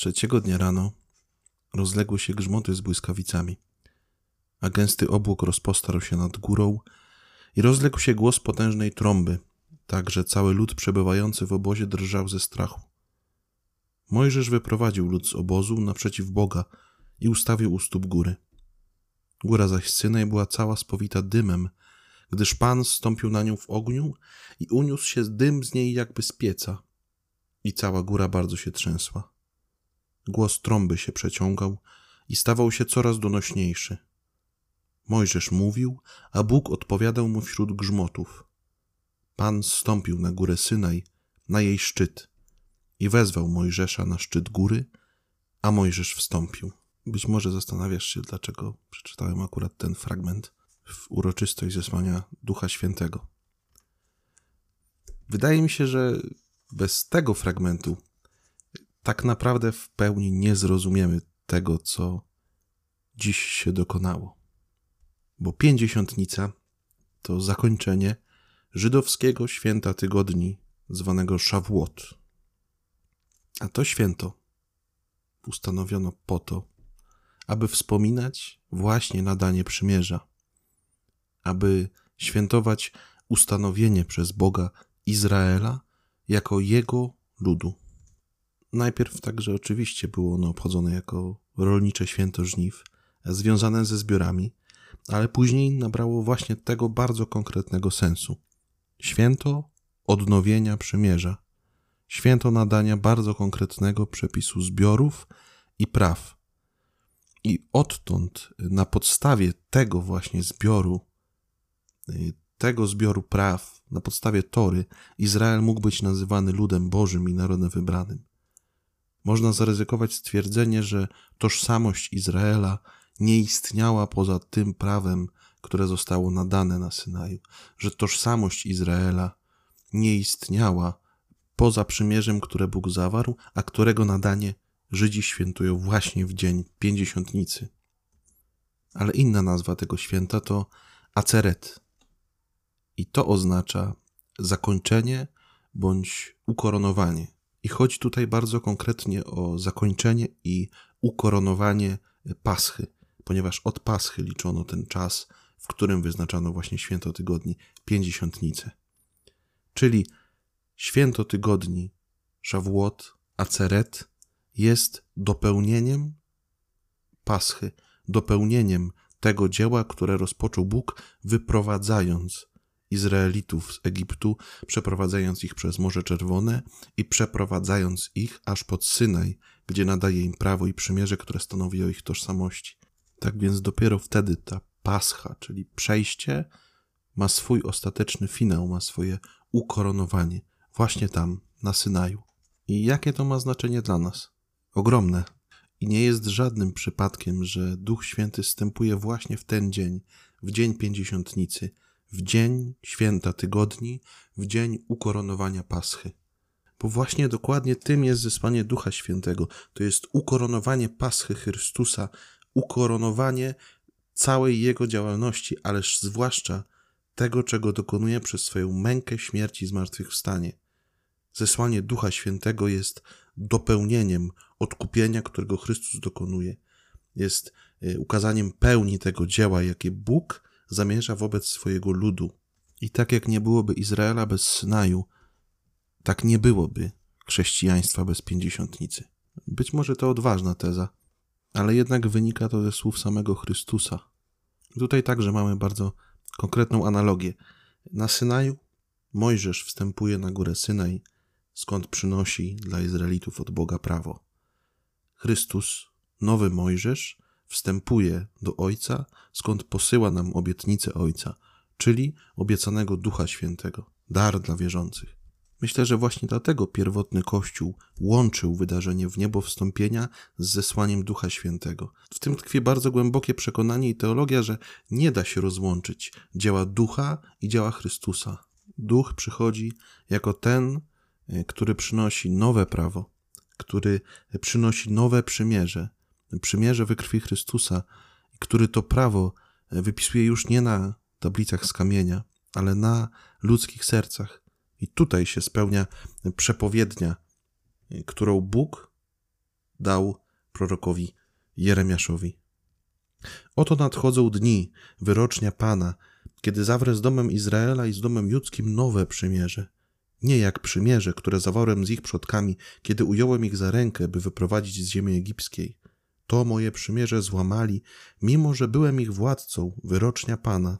Trzeciego dnia rano rozległy się grzmoty z błyskawicami, a gęsty obłok rozpostarł się nad górą i rozległ się głos potężnej trąby, tak że cały lud przebywający w obozie drżał ze strachu. Mojżesz wyprowadził lud z obozu naprzeciw Boga i ustawił u stóp góry. Góra zaś Synaj była cała spowita dymem, gdyż Pan stąpił na nią w ogniu i uniósł się dym z niej jakby z pieca. I cała góra bardzo się trzęsła. Głos trąby się przeciągał i stawał się coraz donośniejszy. Mojżesz mówił, a Bóg odpowiadał mu wśród grzmotów. Pan stąpił na górę Synaj, na jej szczyt i wezwał Mojżesza na szczyt góry, a Mojżesz wstąpił. Być może zastanawiasz się, dlaczego przeczytałem akurat ten fragment w uroczystość zesłania Ducha Świętego. Wydaje mi się, że bez tego fragmentu tak naprawdę w pełni nie zrozumiemy tego, co dziś się dokonało. Bo pięćdziesiątnica to zakończenie żydowskiego święta tygodni zwanego Szawłot. A to święto ustanowiono po to, aby wspominać właśnie nadanie przymierza, aby świętować ustanowienie przez Boga Izraela jako jego ludu. Najpierw także oczywiście było ono obchodzone jako rolnicze święto żniw, związane ze zbiorami, ale później nabrało właśnie tego bardzo konkretnego sensu. Święto odnowienia przymierza, święto nadania bardzo konkretnego przepisu zbiorów i praw. I odtąd, na podstawie tego właśnie zbioru, tego zbioru praw, na podstawie Tory, Izrael mógł być nazywany ludem Bożym i narodem wybranym. Można zaryzykować stwierdzenie, że tożsamość Izraela nie istniała poza tym prawem, które zostało nadane na Synaju, że tożsamość Izraela nie istniała poza przymierzem, które Bóg zawarł, a którego nadanie Żydzi świętują właśnie w dzień pięćdziesiątnicy. Ale inna nazwa tego święta to Aceret. I to oznacza zakończenie bądź ukoronowanie. I chodzi tutaj bardzo konkretnie o zakończenie i ukoronowanie Paschy, ponieważ od Paschy liczono ten czas, w którym wyznaczano właśnie święto tygodni, pięćdziesiątnicę. Czyli święto tygodni Szawłot, Aceret jest dopełnieniem Paschy, dopełnieniem tego dzieła, które rozpoczął Bóg, wyprowadzając Izraelitów z Egiptu, przeprowadzając ich przez Morze Czerwone i przeprowadzając ich aż pod Synaj, gdzie nadaje im prawo i przymierze, które stanowi o ich tożsamości. Tak więc dopiero wtedy ta pascha, czyli przejście, ma swój ostateczny finał, ma swoje ukoronowanie, właśnie tam, na Synaju. I jakie to ma znaczenie dla nas? Ogromne. I nie jest żadnym przypadkiem, że Duch Święty wstępuje właśnie w ten dzień, w dzień pięćdziesiątnicy, w dzień święta tygodni, w dzień ukoronowania Paschy. Bo właśnie dokładnie tym jest zesłanie Ducha Świętego. To jest ukoronowanie Paschy Chrystusa, ukoronowanie całej Jego działalności, ależ zwłaszcza tego, czego dokonuje przez swoją mękę, śmierć i zmartwychwstanie. Zesłanie Ducha Świętego jest dopełnieniem odkupienia, którego Chrystus dokonuje. Jest e, ukazaniem pełni tego dzieła, jakie Bóg zamierza wobec swojego ludu. I tak jak nie byłoby Izraela bez Synaju, tak nie byłoby chrześcijaństwa bez pięćdziesiątnicy. Być może to odważna teza, ale jednak wynika to ze słów samego Chrystusa. Tutaj także mamy bardzo konkretną analogię. Na Synaju Mojżesz wstępuje na górę Synaj, skąd przynosi dla Izraelitów od Boga prawo. Chrystus, nowy Mojżesz, wstępuje do Ojca, skąd posyła nam obietnicę Ojca, czyli obiecanego Ducha Świętego, dar dla wierzących. Myślę, że właśnie dlatego pierwotny Kościół łączył wydarzenie w niebo wstąpienia z zesłaniem Ducha Świętego. W tym tkwi bardzo głębokie przekonanie i teologia, że nie da się rozłączyć dzieła Ducha i dzieła Chrystusa. Duch przychodzi jako ten, e, który przynosi nowe prawo, który przynosi nowe przymierze, przymierze we krwi Chrystusa, który to prawo wypisuje już nie na tablicach z kamienia, ale na ludzkich sercach. I tutaj się spełnia przepowiednia, którą Bóg dał prorokowi Jeremiaszowi. Oto nadchodzą dni, wyrocznia Pana, kiedy zawrę z domem Izraela i z domem judzkim nowe przymierze. Nie jak przymierze, które zawarłem z ich przodkami, kiedy ująłem ich za rękę, by wyprowadzić z ziemi egipskiej. To moje przymierze złamali, mimo że byłem ich władcą, wyrocznia Pana.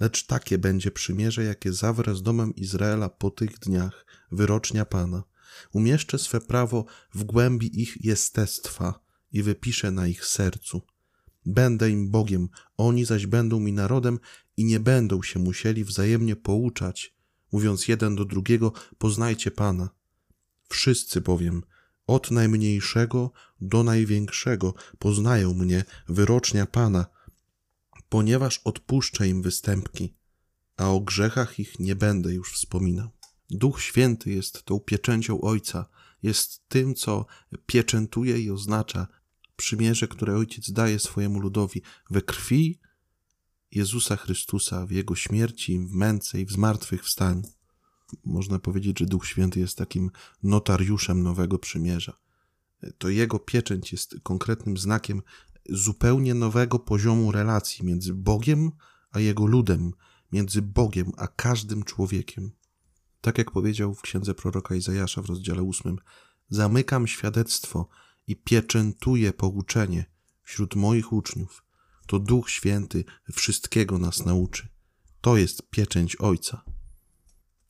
Lecz takie będzie przymierze, jakie zawrę z domem Izraela po tych dniach, wyrocznia Pana. Umieszczę swe prawo w głębi ich jestestwa i wypiszę na ich sercu. Będę im Bogiem, oni zaś będą mi narodem i nie będą się musieli wzajemnie pouczać, mówiąc jeden do drugiego: Poznajcie Pana. Wszyscy bowiem, od najmniejszego do największego, poznają mnie, wyrocznia Pana, ponieważ odpuszczę im występki, a o grzechach ich nie będę już wspominał. Duch Święty jest tą pieczęcią Ojca, jest tym, co pieczętuje i oznacza przymierze, które Ojciec daje swojemu ludowi we krwi Jezusa Chrystusa, w Jego śmierci, w męce i w zmartwychwstaniu. Można powiedzieć, że Duch Święty jest takim notariuszem nowego przymierza. To Jego pieczęć jest konkretnym znakiem zupełnie nowego poziomu relacji między Bogiem a Jego ludem, między Bogiem a każdym człowiekiem. Tak jak powiedział w księdze proroka Izajasza w rozdziale ósmym, zamykam świadectwo i pieczętuję pouczenie wśród moich uczniów. To Duch Święty wszystkiego nas nauczy. To jest pieczęć Ojca.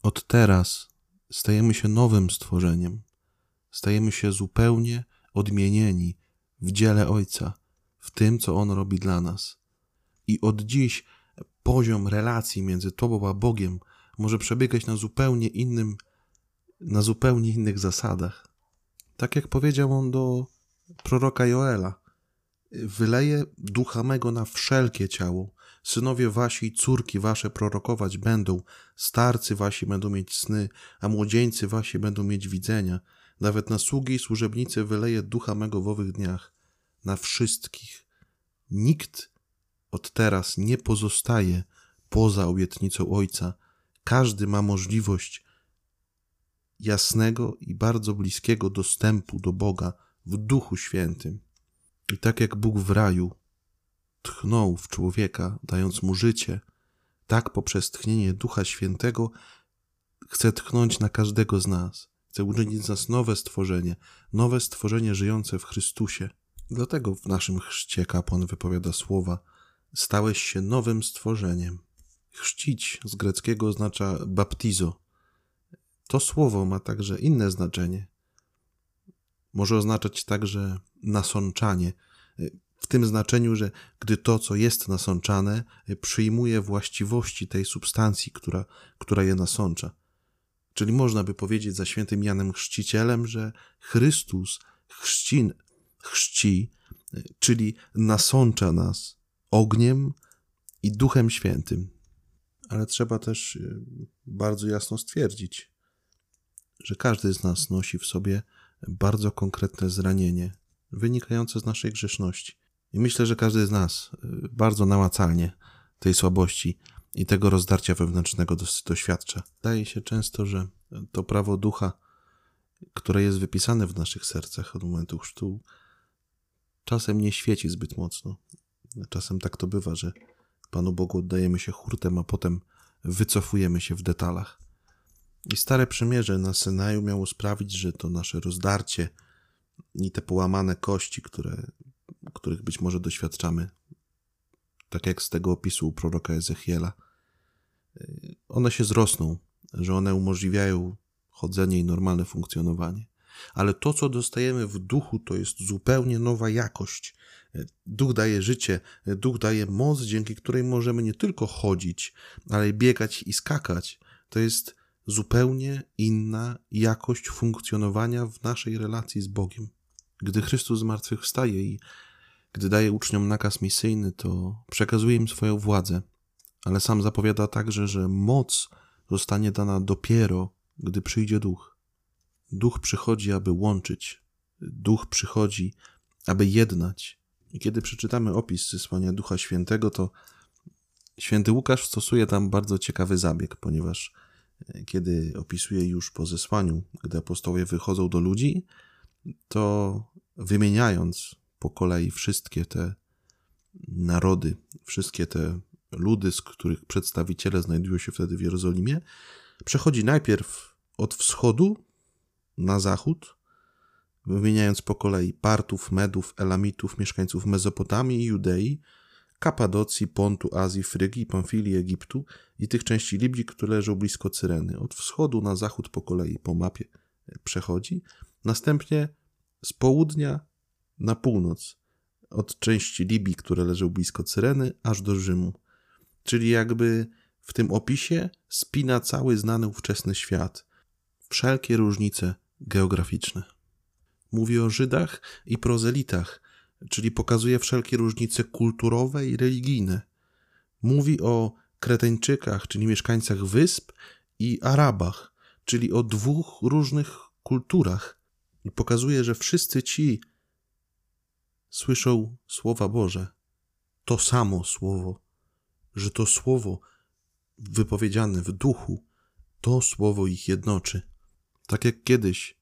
Od teraz stajemy się nowym stworzeniem. Stajemy się zupełnie odmienieni w dziele Ojca, w tym, co On robi dla nas. I od dziś poziom relacji między Tobą a Bogiem może przebiegać na zupełnie innym, na zupełnie innych zasadach. Tak jak powiedział on do proroka Joela. Wyleję ducha mego na wszelkie ciało. Synowie wasi i córki wasze prorokować będą, starcy wasi będą mieć sny, a młodzieńcy wasi będą mieć widzenia. Nawet na sługi i służebnicy wyleję ducha mego w owych dniach. Na wszystkich. Nikt od teraz nie pozostaje poza obietnicą Ojca. Każdy ma możliwość jasnego i bardzo bliskiego dostępu do Boga w Duchu Świętym. I tak jak Bóg w raju tchnął w człowieka, dając mu życie, tak poprzez tchnienie Ducha Świętego chce tchnąć na każdego z nas. Chce uczynić z nas nowe stworzenie, nowe stworzenie żyjące w Chrystusie. Dlatego w naszym chrzcie kapłan wypowiada słowa: Stałeś się nowym stworzeniem. Chrzcić z greckiego oznacza baptizo. To słowo ma także inne znaczenie. Może oznaczać także nasączanie, w tym znaczeniu, że gdy to, co jest nasączane, przyjmuje właściwości tej substancji, która, która je nasącza. Czyli można by powiedzieć za świętym Janem Chrzcicielem, że Chrystus chrzci, chrzci czyli nasącza nas ogniem i Duchem Świętym. Ale trzeba też y, bardzo jasno stwierdzić, że każdy z nas nosi w sobie bardzo konkretne zranienie wynikające z naszej grzeszności. I myślę, że każdy z nas y, bardzo namacalnie tej słabości i tego rozdarcia wewnętrznego doświadcza. Wydaje się często, że to prawo ducha, które jest wypisane w naszych sercach od momentu chrztu, czasem nie świeci zbyt mocno. Czasem tak to bywa, że Panu Bogu oddajemy się hurtem, a potem wycofujemy się w detalach. I stare przymierze na Synaju miało sprawić, że to nasze rozdarcie i te połamane kości, które, których być może doświadczamy, tak jak z tego opisu proroka Ezechiela, one się zrosną, że one umożliwiają chodzenie i normalne funkcjonowanie. Ale to, co dostajemy w duchu, to jest zupełnie nowa jakość. Duch daje życie, duch daje moc, dzięki której możemy nie tylko chodzić, ale biegać i skakać. To jest zupełnie inna jakość funkcjonowania w naszej relacji z Bogiem. Gdy Chrystus zmartwychwstaje i gdy daje uczniom nakaz misyjny, to przekazuje im swoją władzę, ale sam zapowiada także, że moc zostanie dana dopiero, gdy przyjdzie Duch. Duch przychodzi, aby łączyć. Duch przychodzi, aby jednać. I kiedy przeczytamy opis zesłania Ducha Świętego, to święty Łukasz stosuje tam bardzo ciekawy zabieg, ponieważ kiedy opisuje już po zesłaniu, gdy apostołowie wychodzą do ludzi, to wymieniając po kolei wszystkie te narody, wszystkie te ludy, z których przedstawiciele znajdują się wtedy w Jerozolimie, przechodzi najpierw od wschodu na zachód, wymieniając po kolei Partów, Medów, Elamitów, mieszkańców Mezopotamii i Judei, Kapadocji, Pontu, Azji, Frygii, Pamfilii, Egiptu i tych części Libii, które leżą blisko Cyreny. Od wschodu na zachód po kolei po mapie przechodzi. Następnie z południa na północ, od części Libii, które leżą blisko Cyreny, aż do Rzymu. Czyli jakby w tym opisie spina cały znany ówczesny świat, wszelkie różnice geograficzne. Mówi o Żydach i prozelitach, czyli pokazuje wszelkie różnice kulturowe i religijne. Mówi o Kreteńczykach, czyli mieszkańcach wysp, i Arabach, czyli o dwóch różnych kulturach. I pokazuje, że wszyscy ci słyszą słowa Boże, to samo słowo, że to słowo wypowiedziane w duchu, to słowo ich jednoczy. Tak jak kiedyś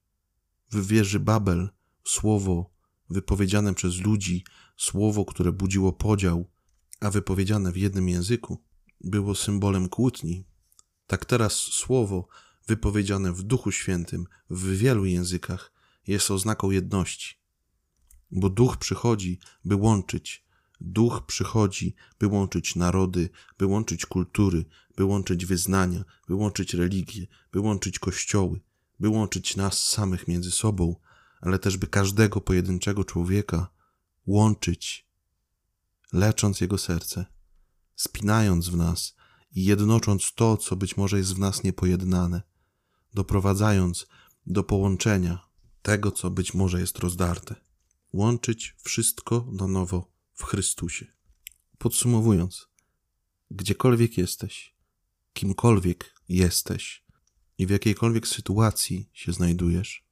w wieży Babel słowo wypowiedziane przez ludzi, słowo, które budziło podział, a wypowiedziane w jednym języku, było symbolem kłótni. Tak teraz słowo wypowiedziane w Duchu Świętym w wielu językach jest oznaką jedności. Bo Duch przychodzi, by łączyć. Duch przychodzi, by łączyć narody, by łączyć kultury, by łączyć wyznania, by łączyć religie, by łączyć kościoły, by łączyć nas samych między sobą, ale też by każdego pojedynczego człowieka łączyć, lecząc jego serce, spinając w nas i jednocząc to, co być może jest w nas niepojednane, doprowadzając do połączenia tego, co być może jest rozdarte. Łączyć wszystko na nowo w Chrystusie. Podsumowując, gdziekolwiek jesteś, kimkolwiek jesteś i w jakiejkolwiek sytuacji się znajdujesz,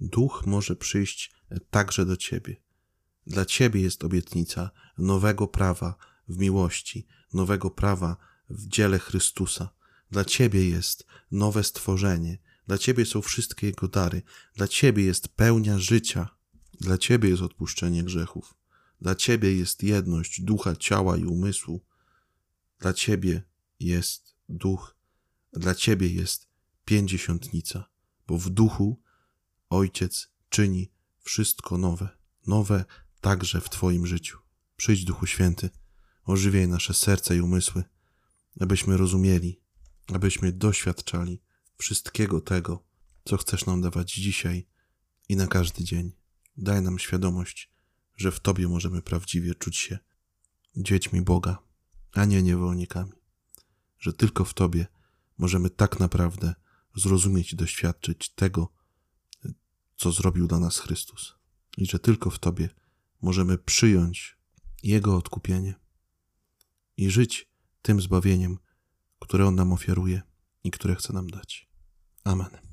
Duch może przyjść także do ciebie. Dla ciebie jest obietnica nowego prawa w miłości, nowego prawa w dziele Chrystusa. Dla ciebie jest nowe stworzenie, dla ciebie są wszystkie Jego dary, dla ciebie jest pełnia życia, dla ciebie jest odpuszczenie grzechów, dla ciebie jest jedność ducha, ciała i umysłu, dla ciebie jest duch, dla ciebie jest pięćdziesiątnica, bo w duchu Ojciec czyni wszystko nowe, nowe także w Twoim życiu. Przyjdź, Duchu Święty, ożywiaj nasze serca i umysły, abyśmy rozumieli, abyśmy doświadczali wszystkiego tego, co chcesz nam dawać dzisiaj i na każdy dzień. Daj nam świadomość, że w Tobie możemy prawdziwie czuć się dziećmi Boga, a nie niewolnikami. Że tylko w Tobie możemy tak naprawdę zrozumieć i doświadczyć tego, co zrobił dla nas Chrystus, i że tylko w Tobie możemy przyjąć Jego odkupienie i żyć tym zbawieniem, które On nam ofiaruje i które chce nam dać. Amen.